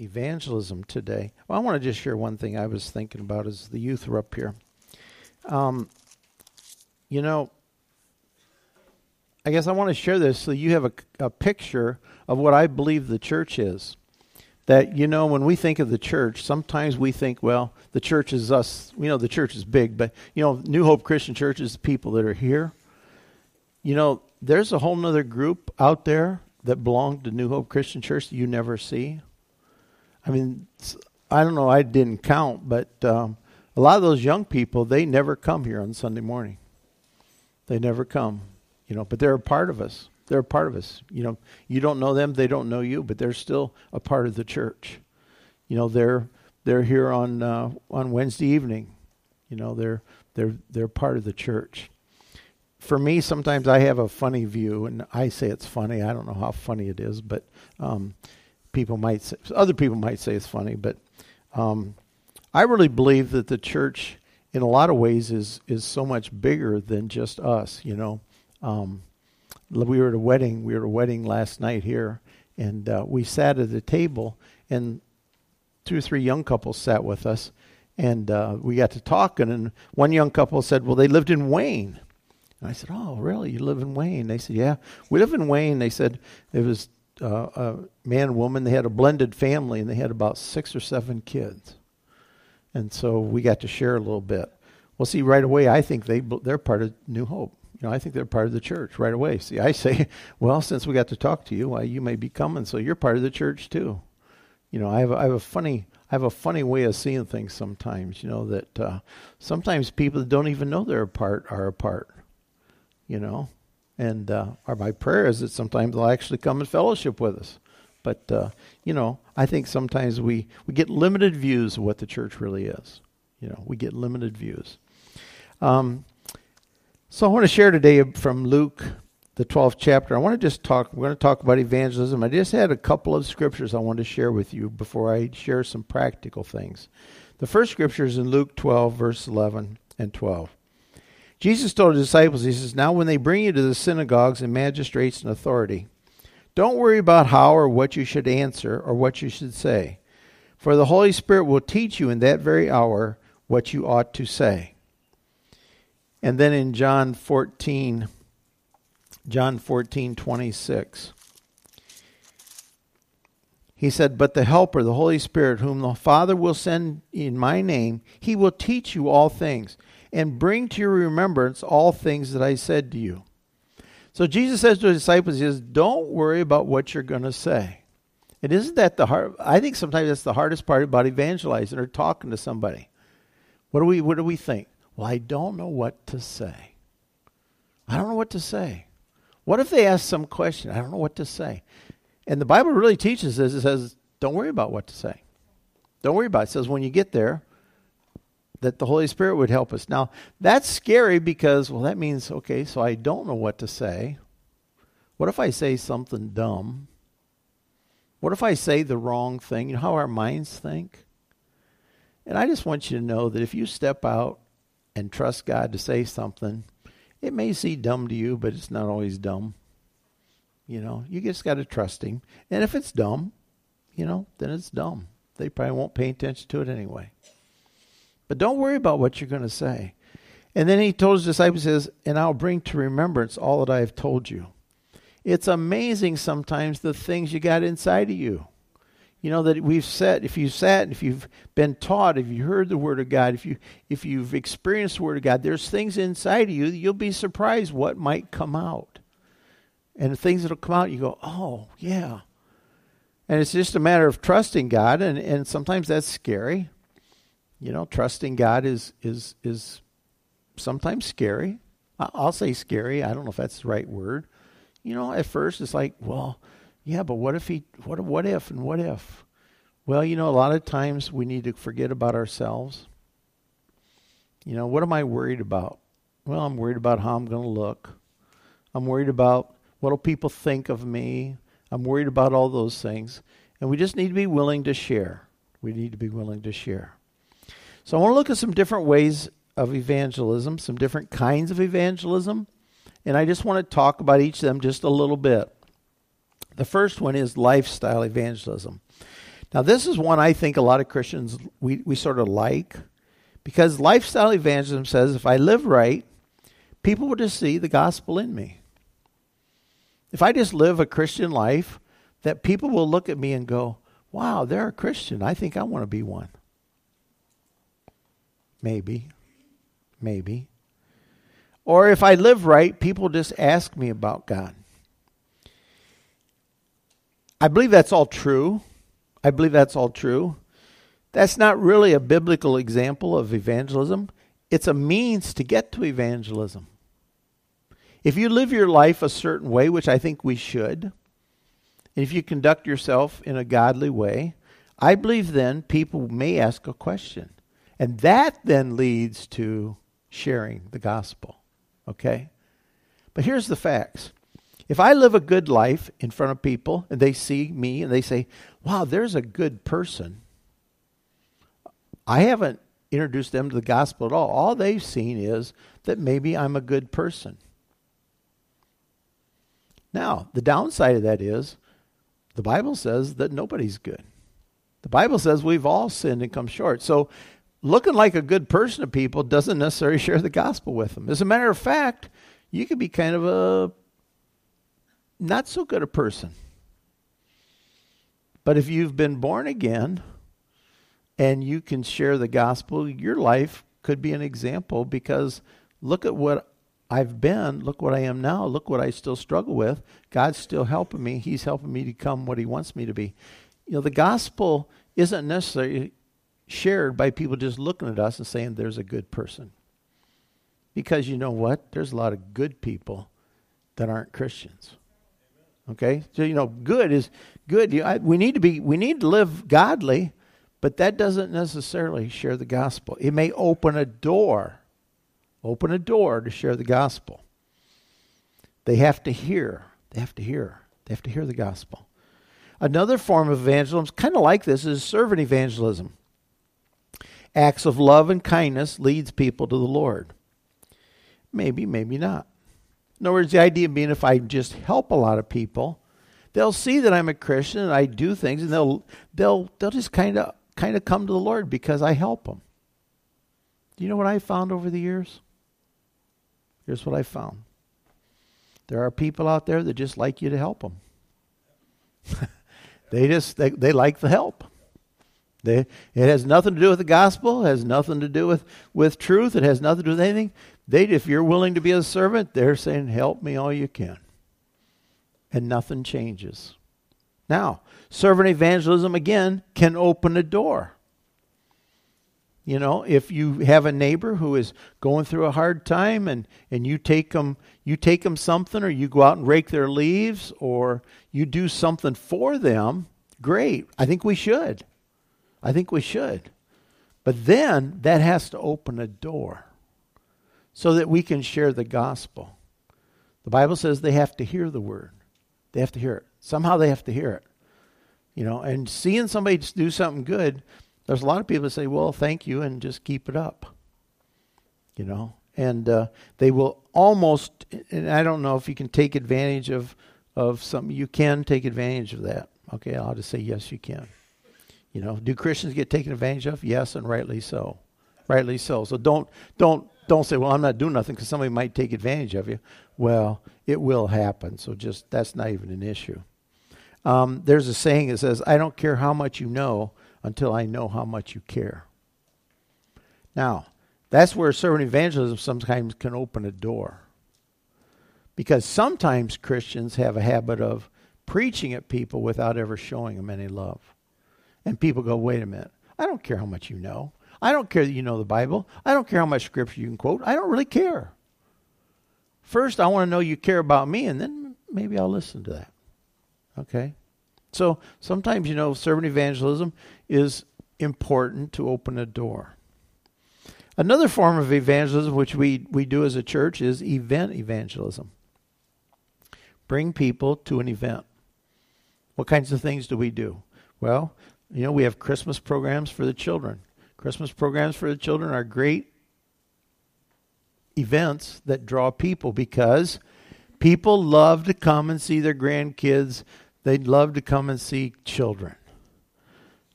evangelism today. Well, I want to just share one thing I was thinking about as the youth were up here. Um, you know, I guess I want to share this so you have a, a picture of what I believe the church is. That, you know, when we think of the church, sometimes we think, well, the church is us. You know, the church is big, but, you know, New Hope Christian Church is the people that are here. You know, there's a whole other group out there that belong to New Hope Christian Church that you never see. I mean, I don't know, I didn't count, but um, a lot of those young people, they never come here on Sunday morning. They never come, you know, but they're a part of us. They're a part of us. You know, you don't know them, they don't know you, but they're still a part of the church. You know, they're they're here on uh, on Wednesday evening. You know, they're they're they're part of the church. For me, sometimes I have a funny view, and I say it's funny. I don't know how funny it is, but um, people might say, other people might say it's funny, but um, I really believe that the church, in a lot of ways, is is so much bigger than just us. You know, um, we were at a wedding. We were at a wedding last night here, and uh, we sat at a table, and two or three young couples sat with us, and uh, we got to talking. And one young couple said, "Well, they lived in Wayne." And I said, "Oh, really? You live in Wayne?" They said, "Yeah, we live in Wayne." They said it was uh, a man and woman. They had a blended family, and they had about six or seven kids and so we got to share a little bit. Well, see, right away, I think they they're part of New Hope. You know, I think they're part of the church right away. See, I say, well, since we got to talk to you, well, you may be coming, so you're part of the church too. You know, I have a, I have a funny I have a funny way of seeing things sometimes. You know that uh, sometimes people that don't even know they're a part are a part. You know, and uh, my prayer is that sometimes they'll actually come and fellowship with us. But uh, you know, I think sometimes we we get limited views of what the church really is. You know, we get limited views. Um, so I want to share today from Luke, the 12th chapter. I want to just talk. We're going to talk about evangelism. I just had a couple of scriptures I want to share with you before I share some practical things. The first scripture is in Luke 12, verse 11 and 12. Jesus told his disciples, He says, Now when they bring you to the synagogues and magistrates and authority, don't worry about how or what you should answer or what you should say, for the Holy Spirit will teach you in that very hour what you ought to say. And then in John 14, John 14, 26, he said, But the Helper, the Holy Spirit, whom the Father will send in my name, he will teach you all things and bring to your remembrance all things that I said to you. So Jesus says to his disciples, he says, Don't worry about what you're going to say. And isn't that the hard I think sometimes that's the hardest part about evangelizing or talking to somebody. What do we what do we think? Well, I don't know what to say. I don't know what to say. What if they ask some question? I don't know what to say. And the Bible really teaches this. It says, don't worry about what to say. Don't worry about it. It says when you get there, that the Holy Spirit would help us. Now, that's scary because, well, that means, okay, so I don't know what to say. What if I say something dumb? What if I say the wrong thing? You know how our minds think? And I just want you to know that if you step out and trust God to say something, it may seem dumb to you, but it's not always dumb. You know, you just got to trust Him. And if it's dumb, you know, then it's dumb. They probably won't pay attention to it anyway. But don't worry about what you're going to say. And then he told his disciples, says, And I'll bring to remembrance all that I have told you. It's amazing sometimes the things you got inside of you. You know that we've said if you've sat, if you've been taught, if you heard the word of God, if you if you've experienced the word of God, there's things inside of you you'll be surprised what might come out. And the things that'll come out, you go, Oh, yeah. And it's just a matter of trusting God, and, and sometimes that's scary. You know, trusting God is is is sometimes scary. I'll say scary. I don't know if that's the right word. You know, at first it's like, well, yeah, but what if he what what if and what if? Well, you know, a lot of times we need to forget about ourselves. You know, what am I worried about? Well, I'm worried about how I'm going to look. I'm worried about what will people think of me. I'm worried about all those things. And we just need to be willing to share. We need to be willing to share. So I want to look at some different ways of evangelism, some different kinds of evangelism, and I just want to talk about each of them just a little bit. The first one is lifestyle evangelism. Now, this is one I think a lot of Christians we, we sort of like because lifestyle evangelism says if I live right, people will just see the gospel in me. If I just live a Christian life, that people will look at me and go, wow, they're a Christian. I think I want to be one. Maybe. Maybe. Or if I live right, people just ask me about God. I believe that's all true. I believe that's all true. That's not really a biblical example of evangelism. It's a means to get to evangelism. If you live your life a certain way, which I think we should, and if you conduct yourself in a godly way, I believe then people may ask a question. And that then leads to sharing the gospel. Okay? But here's the facts. If I live a good life in front of people and they see me and they say, wow, there's a good person, I haven't introduced them to the gospel at all. All they've seen is that maybe I'm a good person. Now, the downside of that is the Bible says that nobody's good. The Bible says we've all sinned and come short. So, looking like a good person to people doesn't necessarily share the gospel with them. As a matter of fact, you could be kind of a not so good a person. But if you've been born again and you can share the gospel, your life could be an example because look at what I've been, look what I am now, look what I still struggle with. God's still helping me. He's helping me to become what He wants me to be. You know, the gospel isn't necessarily shared by people just looking at us and saying there's a good person. Because you know what? There's a lot of good people that aren't Christians. Okay, so you know, good is good. We need to be, we need to live godly, but that doesn't necessarily share the gospel. It may open a door, open a door to share the gospel. They have to hear. They have to hear. They have to hear the gospel. Another form of evangelism, kind of like this, is servant evangelism. Acts of love and kindness leads people to the Lord. Maybe, maybe not. In other words, the idea being if I just help a lot of people, they'll see that I'm a Christian and I do things, and they'll they'll they'll just kind of kind of come to the Lord because I help them. Do you know what I found over the years? Here's what I found. There are people out there that just like you to help them. they just they, they like the help. They, it has nothing to do with the gospel. It has nothing to do with, with truth. It has nothing to do with anything. They, if you're willing to be a servant, they're saying, "Help me all you can," and nothing changes. Now, servant evangelism again can open a door. You know, if you have a neighbor who is going through a hard time and, and you take them you take them something or you go out and rake their leaves or you do something for them, great. I think we should. I think we should. But then that has to open a door so that we can share the gospel. The Bible says they have to hear the word. They have to hear it. Somehow they have to hear it. You know, and seeing somebody do something good, there's a lot of people that say, well, thank you, and just keep it up. You know, and uh, they will almost, and I don't know if you can take advantage of, of something. You can take advantage of that. Okay, I'll just say, yes, you can. You know, do Christians get taken advantage of? Yes, and rightly so. Rightly so. So don't don't don't say, "Well, I'm not doing nothing," because somebody might take advantage of you. Well, it will happen. So just that's not even an issue. Um, there's a saying that says, "I don't care how much you know until I know how much you care." Now, that's where servant evangelism sometimes can open a door. Because sometimes Christians have a habit of preaching at people without ever showing them any love. And people go, wait a minute. I don't care how much you know. I don't care that you know the Bible. I don't care how much scripture you can quote. I don't really care. First, I want to know you care about me, and then maybe I'll listen to that. Okay? So sometimes, you know, servant evangelism is important to open a door. Another form of evangelism, which we, we do as a church, is event evangelism. Bring people to an event. What kinds of things do we do? Well, you know, we have Christmas programs for the children. Christmas programs for the children are great events that draw people because people love to come and see their grandkids. They'd love to come and see children.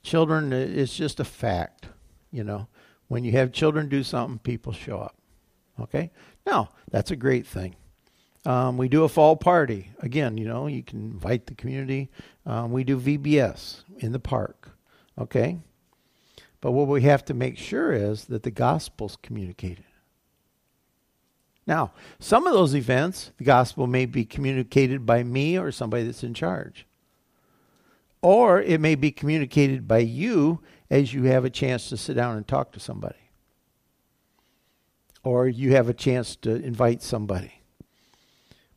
Children, it's just a fact. You know, when you have children do something, people show up. Okay? Now, that's a great thing. Um, we do a fall party. Again, you know, you can invite the community. Um, we do VBS in the park. Okay? But what we have to make sure is that the gospel's communicated. Now, some of those events, the gospel may be communicated by me or somebody that's in charge. Or it may be communicated by you as you have a chance to sit down and talk to somebody. Or you have a chance to invite somebody.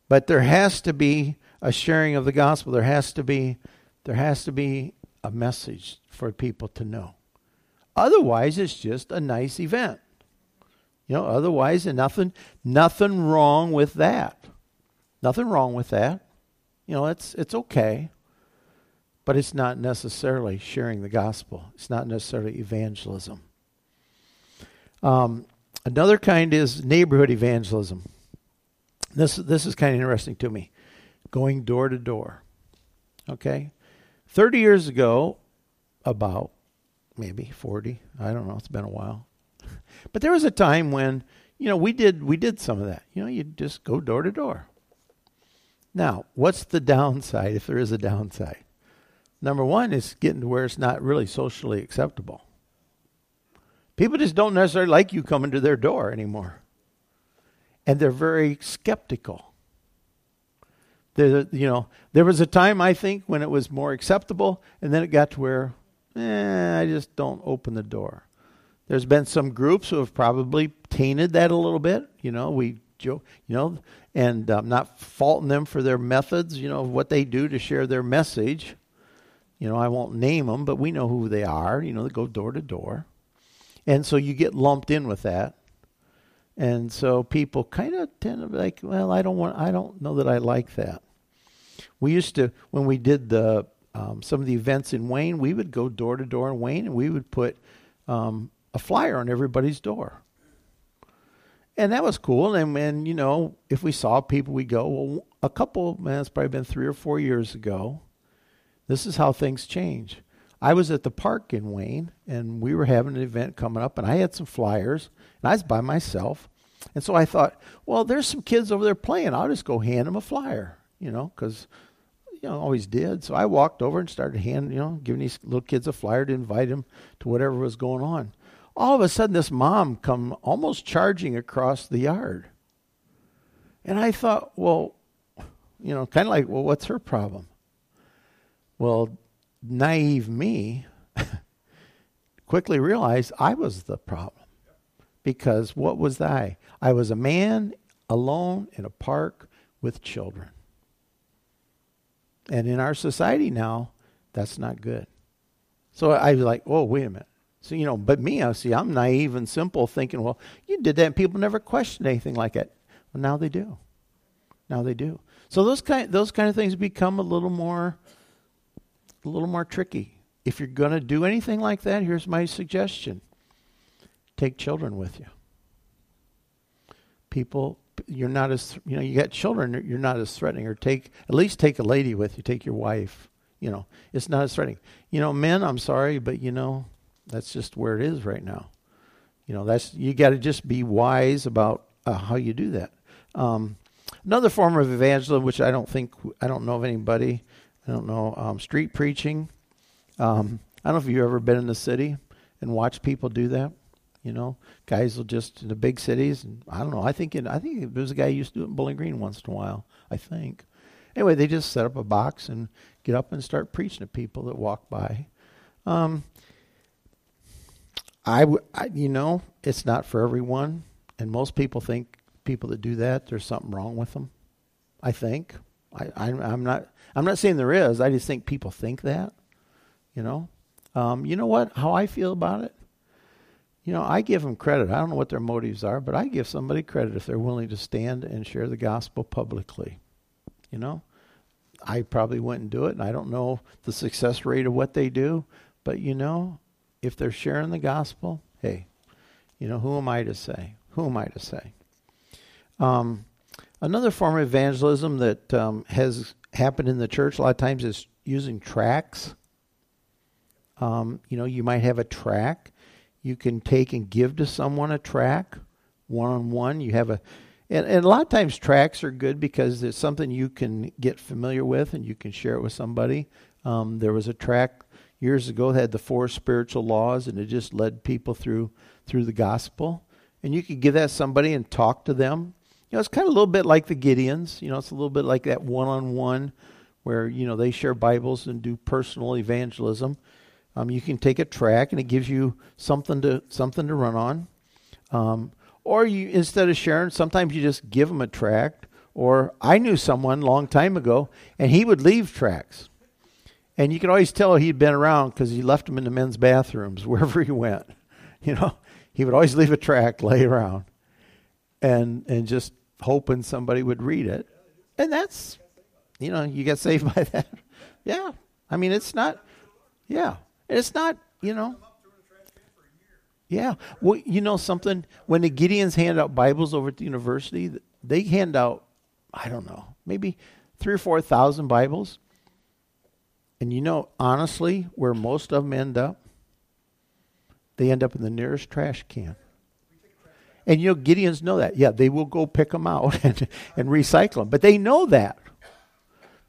But there has to be a sharing of the gospel. There has to be there has to be a message for people to know. Otherwise it's just a nice event. You know, otherwise and nothing nothing wrong with that. Nothing wrong with that. You know, it's it's okay. But it's not necessarily sharing the gospel. It's not necessarily evangelism. Um, another kind is neighborhood evangelism. This this is kind of interesting to me. Going door to door. Okay? 30 years ago, about maybe 40, I don't know, it's been a while. But there was a time when, you know, we did we did some of that. You know, you just go door to door. Now, what's the downside if there is a downside? Number one is getting to where it's not really socially acceptable. People just don't necessarily like you coming to their door anymore and they're very skeptical. They're, you know, there was a time I think when it was more acceptable, and then it got to where, eh, I just don't open the door. There's been some groups who have probably tainted that a little bit. You know, we joke, you know, and I'm not faulting them for their methods. You know, what they do to share their message. You know, I won't name them, but we know who they are. You know, they go door to door, and so you get lumped in with that. And so people kind of tend to be like, well, I don't want, I don't know that I like that. We used to, when we did the um, some of the events in Wayne, we would go door to door in Wayne, and we would put um, a flyer on everybody's door. And that was cool. And when, you know, if we saw people, we go, well, a couple, man, it's probably been three or four years ago. This is how things change. I was at the park in Wayne, and we were having an event coming up, and I had some flyers, and I was by myself. And so I thought, well, there's some kids over there playing. I'll just go hand them a flyer, you know, because you know always did. So I walked over and started handing, you know, giving these little kids a flyer to invite them to whatever was going on. All of a sudden, this mom come almost charging across the yard, and I thought, well, you know, kind of like, well, what's her problem? Well, naive me quickly realized I was the problem. Because what was I? I was a man alone in a park with children. And in our society now, that's not good. So I was like, oh, wait a minute. So, you know, but me, I see, I'm naive and simple thinking, well, you did that and people never questioned anything like that. Well, now they do. Now they do. So those kind, those kind of things become a little more, a little more tricky. If you're going to do anything like that, here's my suggestion take children with you. People, you're not as, you know, you got children, you're not as threatening. Or take, at least take a lady with you, take your wife. You know, it's not as threatening. You know, men, I'm sorry, but you know, that's just where it is right now. You know, that's, you got to just be wise about uh, how you do that. Um, another form of evangelism, which I don't think, I don't know of anybody, I don't know, um, street preaching. Um, I don't know if you've ever been in the city and watched people do that. You know, guys will just in the big cities. And I don't know. I think in, I think there's a guy who used to do it in Bowling Green once in a while. I think. Anyway, they just set up a box and get up and start preaching to people that walk by. Um, I, w- I, you know, it's not for everyone, and most people think people that do that there's something wrong with them. I think. I, I I'm not. I'm not saying there is. I just think people think that. You know. Um, you know what? How I feel about it you know, I give them credit. I don't know what their motives are, but I give somebody credit if they're willing to stand and share the gospel publicly. You know, I probably wouldn't do it, and I don't know the success rate of what they do, but you know, if they're sharing the gospel, hey, you know, who am I to say? Who am I to say? Um, another form of evangelism that um, has happened in the church a lot of times is using tracts. Um, you know, you might have a track. You can take and give to someone a track, one on one. You have a, and, and a lot of times tracks are good because it's something you can get familiar with and you can share it with somebody. Um, there was a track years ago that had the four spiritual laws, and it just led people through through the gospel. And you could give that somebody and talk to them. You know, it's kind of a little bit like the Gideons. You know, it's a little bit like that one on one where, you know, they share Bibles and do personal evangelism. Um, you can take a track and it gives you something to something to run on. Um, or you instead of sharing, sometimes you just give them a tract. Or I knew someone long time ago, and he would leave tracks, and you could always tell he'd been around because he left them in the men's bathrooms wherever he went. You know, he would always leave a tract lay around, and and just hoping somebody would read it, and that's, you know, you get saved by that. Yeah, I mean, it's not. Yeah, it's not. You know. Yeah. Well, you know something? When the Gideons hand out Bibles over at the university, they hand out, I don't know, maybe three or four thousand Bibles. And you know, honestly, where most of them end up? They end up in the nearest trash can. And you know, Gideons know that. Yeah, they will go pick them out and, and recycle them. But they know that.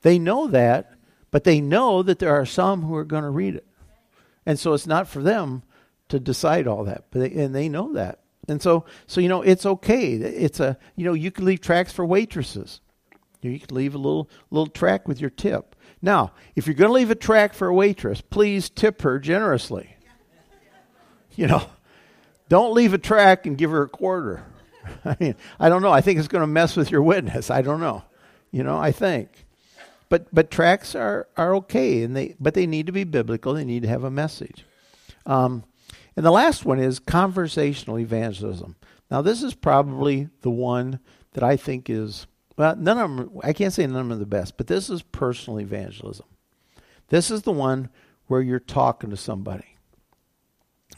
They know that, but they know that there are some who are going to read it. And so it's not for them to decide all that, but they, and they know that. And so, so you know, it's okay. It's a you know, you can leave tracks for waitresses. You can leave a little little track with your tip. Now, if you're going to leave a track for a waitress, please tip her generously. You know, don't leave a track and give her a quarter. I mean, I don't know. I think it's going to mess with your witness. I don't know. You know, I think. But but tracks are are okay, and they but they need to be biblical. They need to have a message. Um, and the last one is conversational evangelism. Now, this is probably the one that I think is, well, none of them, I can't say none of them are the best, but this is personal evangelism. This is the one where you're talking to somebody.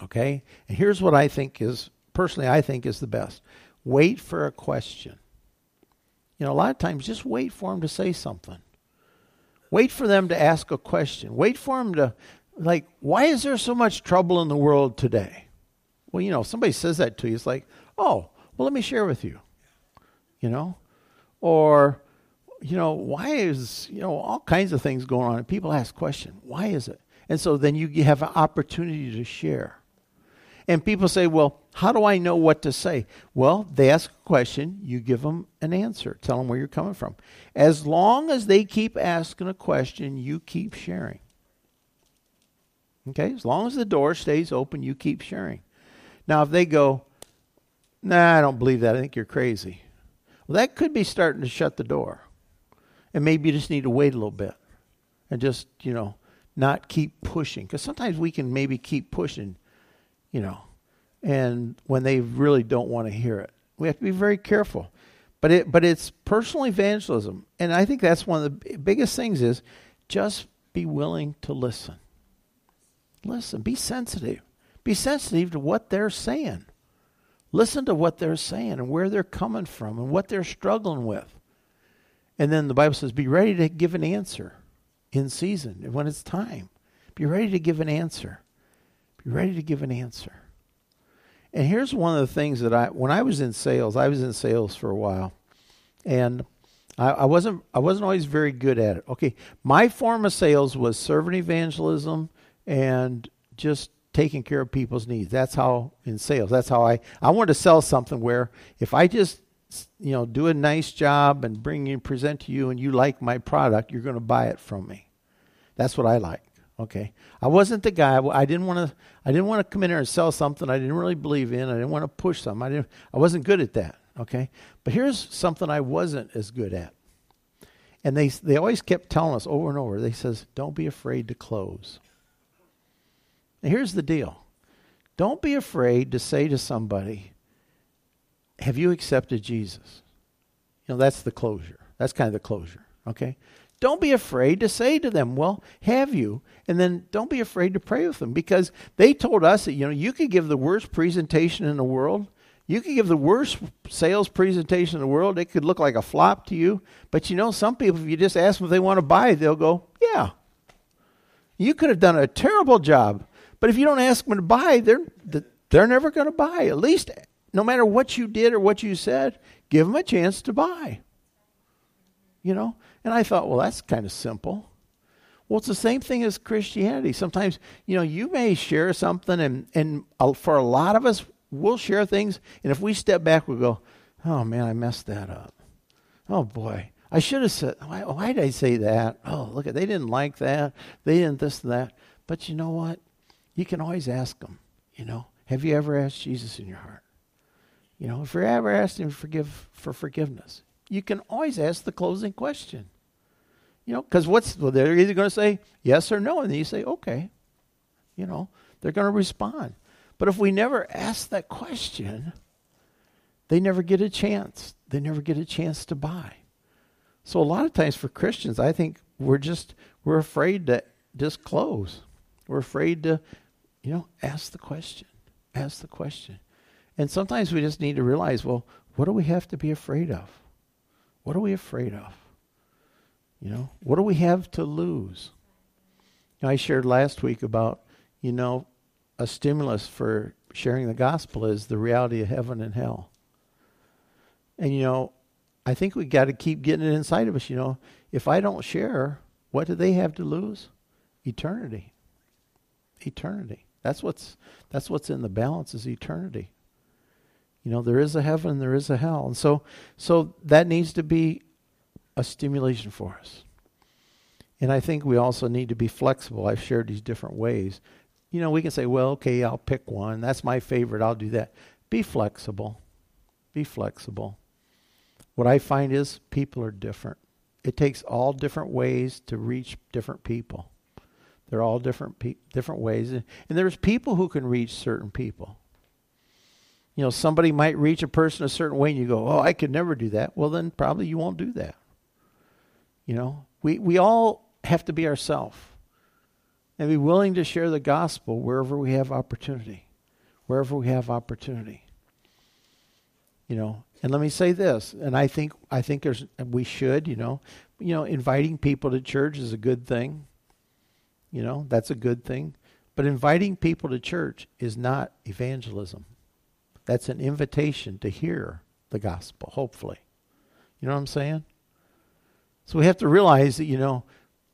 Okay? And here's what I think is, personally, I think is the best wait for a question. You know, a lot of times just wait for them to say something. Wait for them to ask a question. Wait for them to like, why is there so much trouble in the world today? Well, you know, somebody says that to you, it's like, oh, well, let me share with you. You know? Or, you know, why is, you know, all kinds of things going on. And people ask question, why is it? And so then you have an opportunity to share. And people say, well, how do I know what to say? Well, they ask a question, you give them an answer. Tell them where you're coming from. As long as they keep asking a question, you keep sharing. Okay? As long as the door stays open, you keep sharing. Now, if they go, nah, I don't believe that. I think you're crazy. Well, that could be starting to shut the door. And maybe you just need to wait a little bit and just, you know, not keep pushing. Because sometimes we can maybe keep pushing, you know, and when they really don't want to hear it. We have to be very careful. But it but it's personal evangelism. And I think that's one of the biggest things is just be willing to listen. Listen, be sensitive. Be sensitive to what they're saying. Listen to what they're saying and where they're coming from and what they're struggling with. And then the Bible says, be ready to give an answer in season when it's time. Be ready to give an answer. Be ready to give an answer. And here's one of the things that I, when I was in sales, I was in sales for a while, and I, I wasn't, I wasn't always very good at it. Okay, my form of sales was servant evangelism and just taking care of people's needs. That's how in sales. That's how I I wanted to sell something where if I just you know do a nice job and bring you present to you and you like my product, you're going to buy it from me. That's what I like. Okay. I wasn't the guy. I didn't want to. I didn't want to come in here and sell something I didn't really believe in. I didn't want to push something. I didn't. I wasn't good at that. Okay. But here's something I wasn't as good at. And they they always kept telling us over and over. They says, "Don't be afraid to close." Now, here's the deal don't be afraid to say to somebody, Have you accepted Jesus? You know, that's the closure. That's kind of the closure, okay? Don't be afraid to say to them, Well, have you? And then don't be afraid to pray with them because they told us that, you know, you could give the worst presentation in the world. You could give the worst sales presentation in the world. It could look like a flop to you. But you know, some people, if you just ask them if they want to buy, they'll go, Yeah, You could have done a terrible job, but if you don't ask them to buy, they're they're never going to buy. At least, no matter what you did or what you said, give them a chance to buy. You know, and I thought, well, that's kind of simple. Well, it's the same thing as Christianity. Sometimes, you know, you may share something, and and for a lot of us, we'll share things, and if we step back, we'll go, "Oh man, I messed that up. Oh boy, I should have said. Why, why did I say that? Oh, look at they didn't like that. They didn't this and that. But you know what? You can always ask them. You know, have you ever asked Jesus in your heart? You know, if you ever asked Him forgive for forgiveness, you can always ask the closing question. You know, because what's well, they're either going to say yes or no, and then you say okay. You know, they're going to respond. But if we never ask that question, they never get a chance. They never get a chance to buy. So a lot of times for Christians, I think we're just we're afraid to disclose. We're afraid to, you know, ask the question. Ask the question. And sometimes we just need to realize, well, what do we have to be afraid of? What are we afraid of? You know, what do we have to lose? I shared last week about, you know, a stimulus for sharing the gospel is the reality of heaven and hell. And you know, I think we got to keep getting it inside of us. You know, if I don't share, what do they have to lose? Eternity. Eternity. That's what's that's what's in the balance is eternity. You know, there is a heaven, there is a hell, and so so that needs to be a stimulation for us. And I think we also need to be flexible. I've shared these different ways. You know, we can say, well, okay, I'll pick one. That's my favorite. I'll do that. Be flexible. Be flexible. What I find is people are different. It takes all different ways to reach different people. They're all different pe- different ways, and, and there's people who can reach certain people. You know, somebody might reach a person a certain way, and you go, "Oh, I could never do that." Well, then probably you won't do that. You know, we we all have to be ourselves and be willing to share the gospel wherever we have opportunity, wherever we have opportunity. You know, and let me say this, and I think I think there's we should, you know, you know, inviting people to church is a good thing. You know, that's a good thing. But inviting people to church is not evangelism. That's an invitation to hear the gospel, hopefully. You know what I'm saying? So we have to realize that, you know,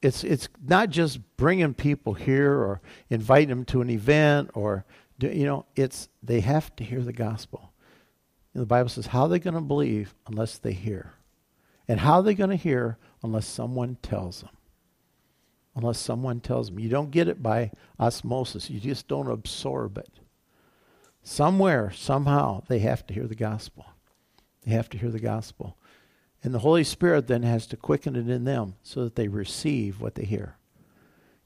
it's it's not just bringing people here or inviting them to an event or you know, it's they have to hear the gospel the Bible says, how are they going to believe unless they hear? And how are they going to hear unless someone tells them? Unless someone tells them. You don't get it by osmosis, you just don't absorb it. Somewhere, somehow, they have to hear the gospel. They have to hear the gospel. And the Holy Spirit then has to quicken it in them so that they receive what they hear.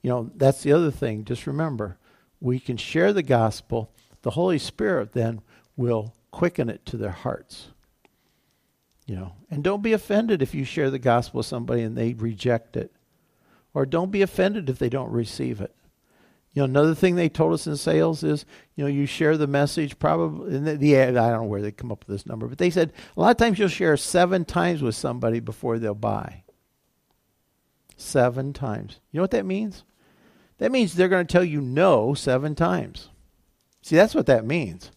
You know, that's the other thing. Just remember, we can share the gospel. The Holy Spirit then will quicken it to their hearts. You know, and don't be offended if you share the gospel with somebody and they reject it. Or don't be offended if they don't receive it. You know, another thing they told us in sales is, you know, you share the message probably, the, the, I don't know where they come up with this number, but they said a lot of times you'll share seven times with somebody before they'll buy. Seven times. You know what that means? That means they're going to tell you no seven times. See, that's what that means.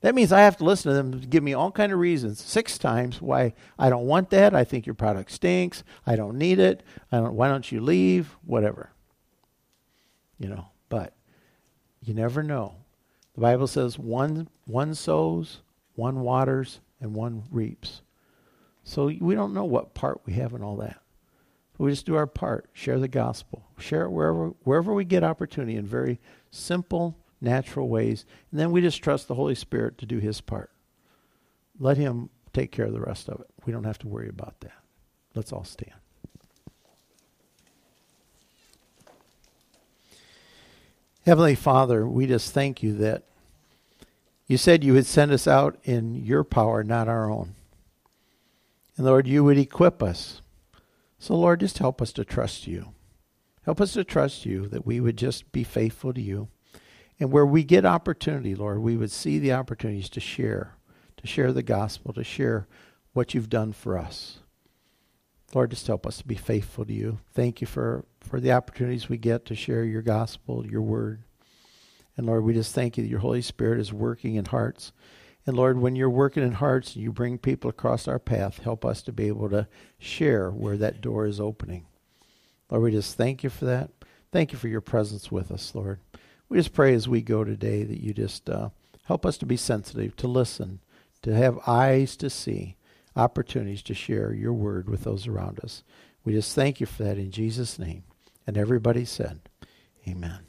That means I have to listen to them give me all kind of reasons six times why I don't want that. I think your product stinks. I don't need it. I don't. Why don't you leave? Whatever. You know, but you never know. The Bible says one one sows, one waters, and one reaps. So we don't know what part we have in all that. We just do our part, share the gospel, share it wherever wherever we get opportunity in very simple natural ways. And then we just trust the Holy Spirit to do his part. Let him take care of the rest of it. We don't have to worry about that. Let's all stand. Heavenly Father, we just thank you that you said you would send us out in your power, not our own. And Lord, you would equip us. So, Lord, just help us to trust you. Help us to trust you that we would just be faithful to you. And where we get opportunity, Lord, we would see the opportunities to share, to share the gospel, to share what you've done for us. Lord, just help us to be faithful to you. Thank you for, for the opportunities we get to share your gospel, your word. And Lord, we just thank you that your Holy Spirit is working in hearts. And Lord, when you're working in hearts and you bring people across our path, help us to be able to share where that door is opening. Lord, we just thank you for that. Thank you for your presence with us, Lord. We just pray as we go today that you just uh, help us to be sensitive, to listen, to have eyes to see, opportunities to share your word with those around us. We just thank you for that in Jesus' name. And everybody said, Amen.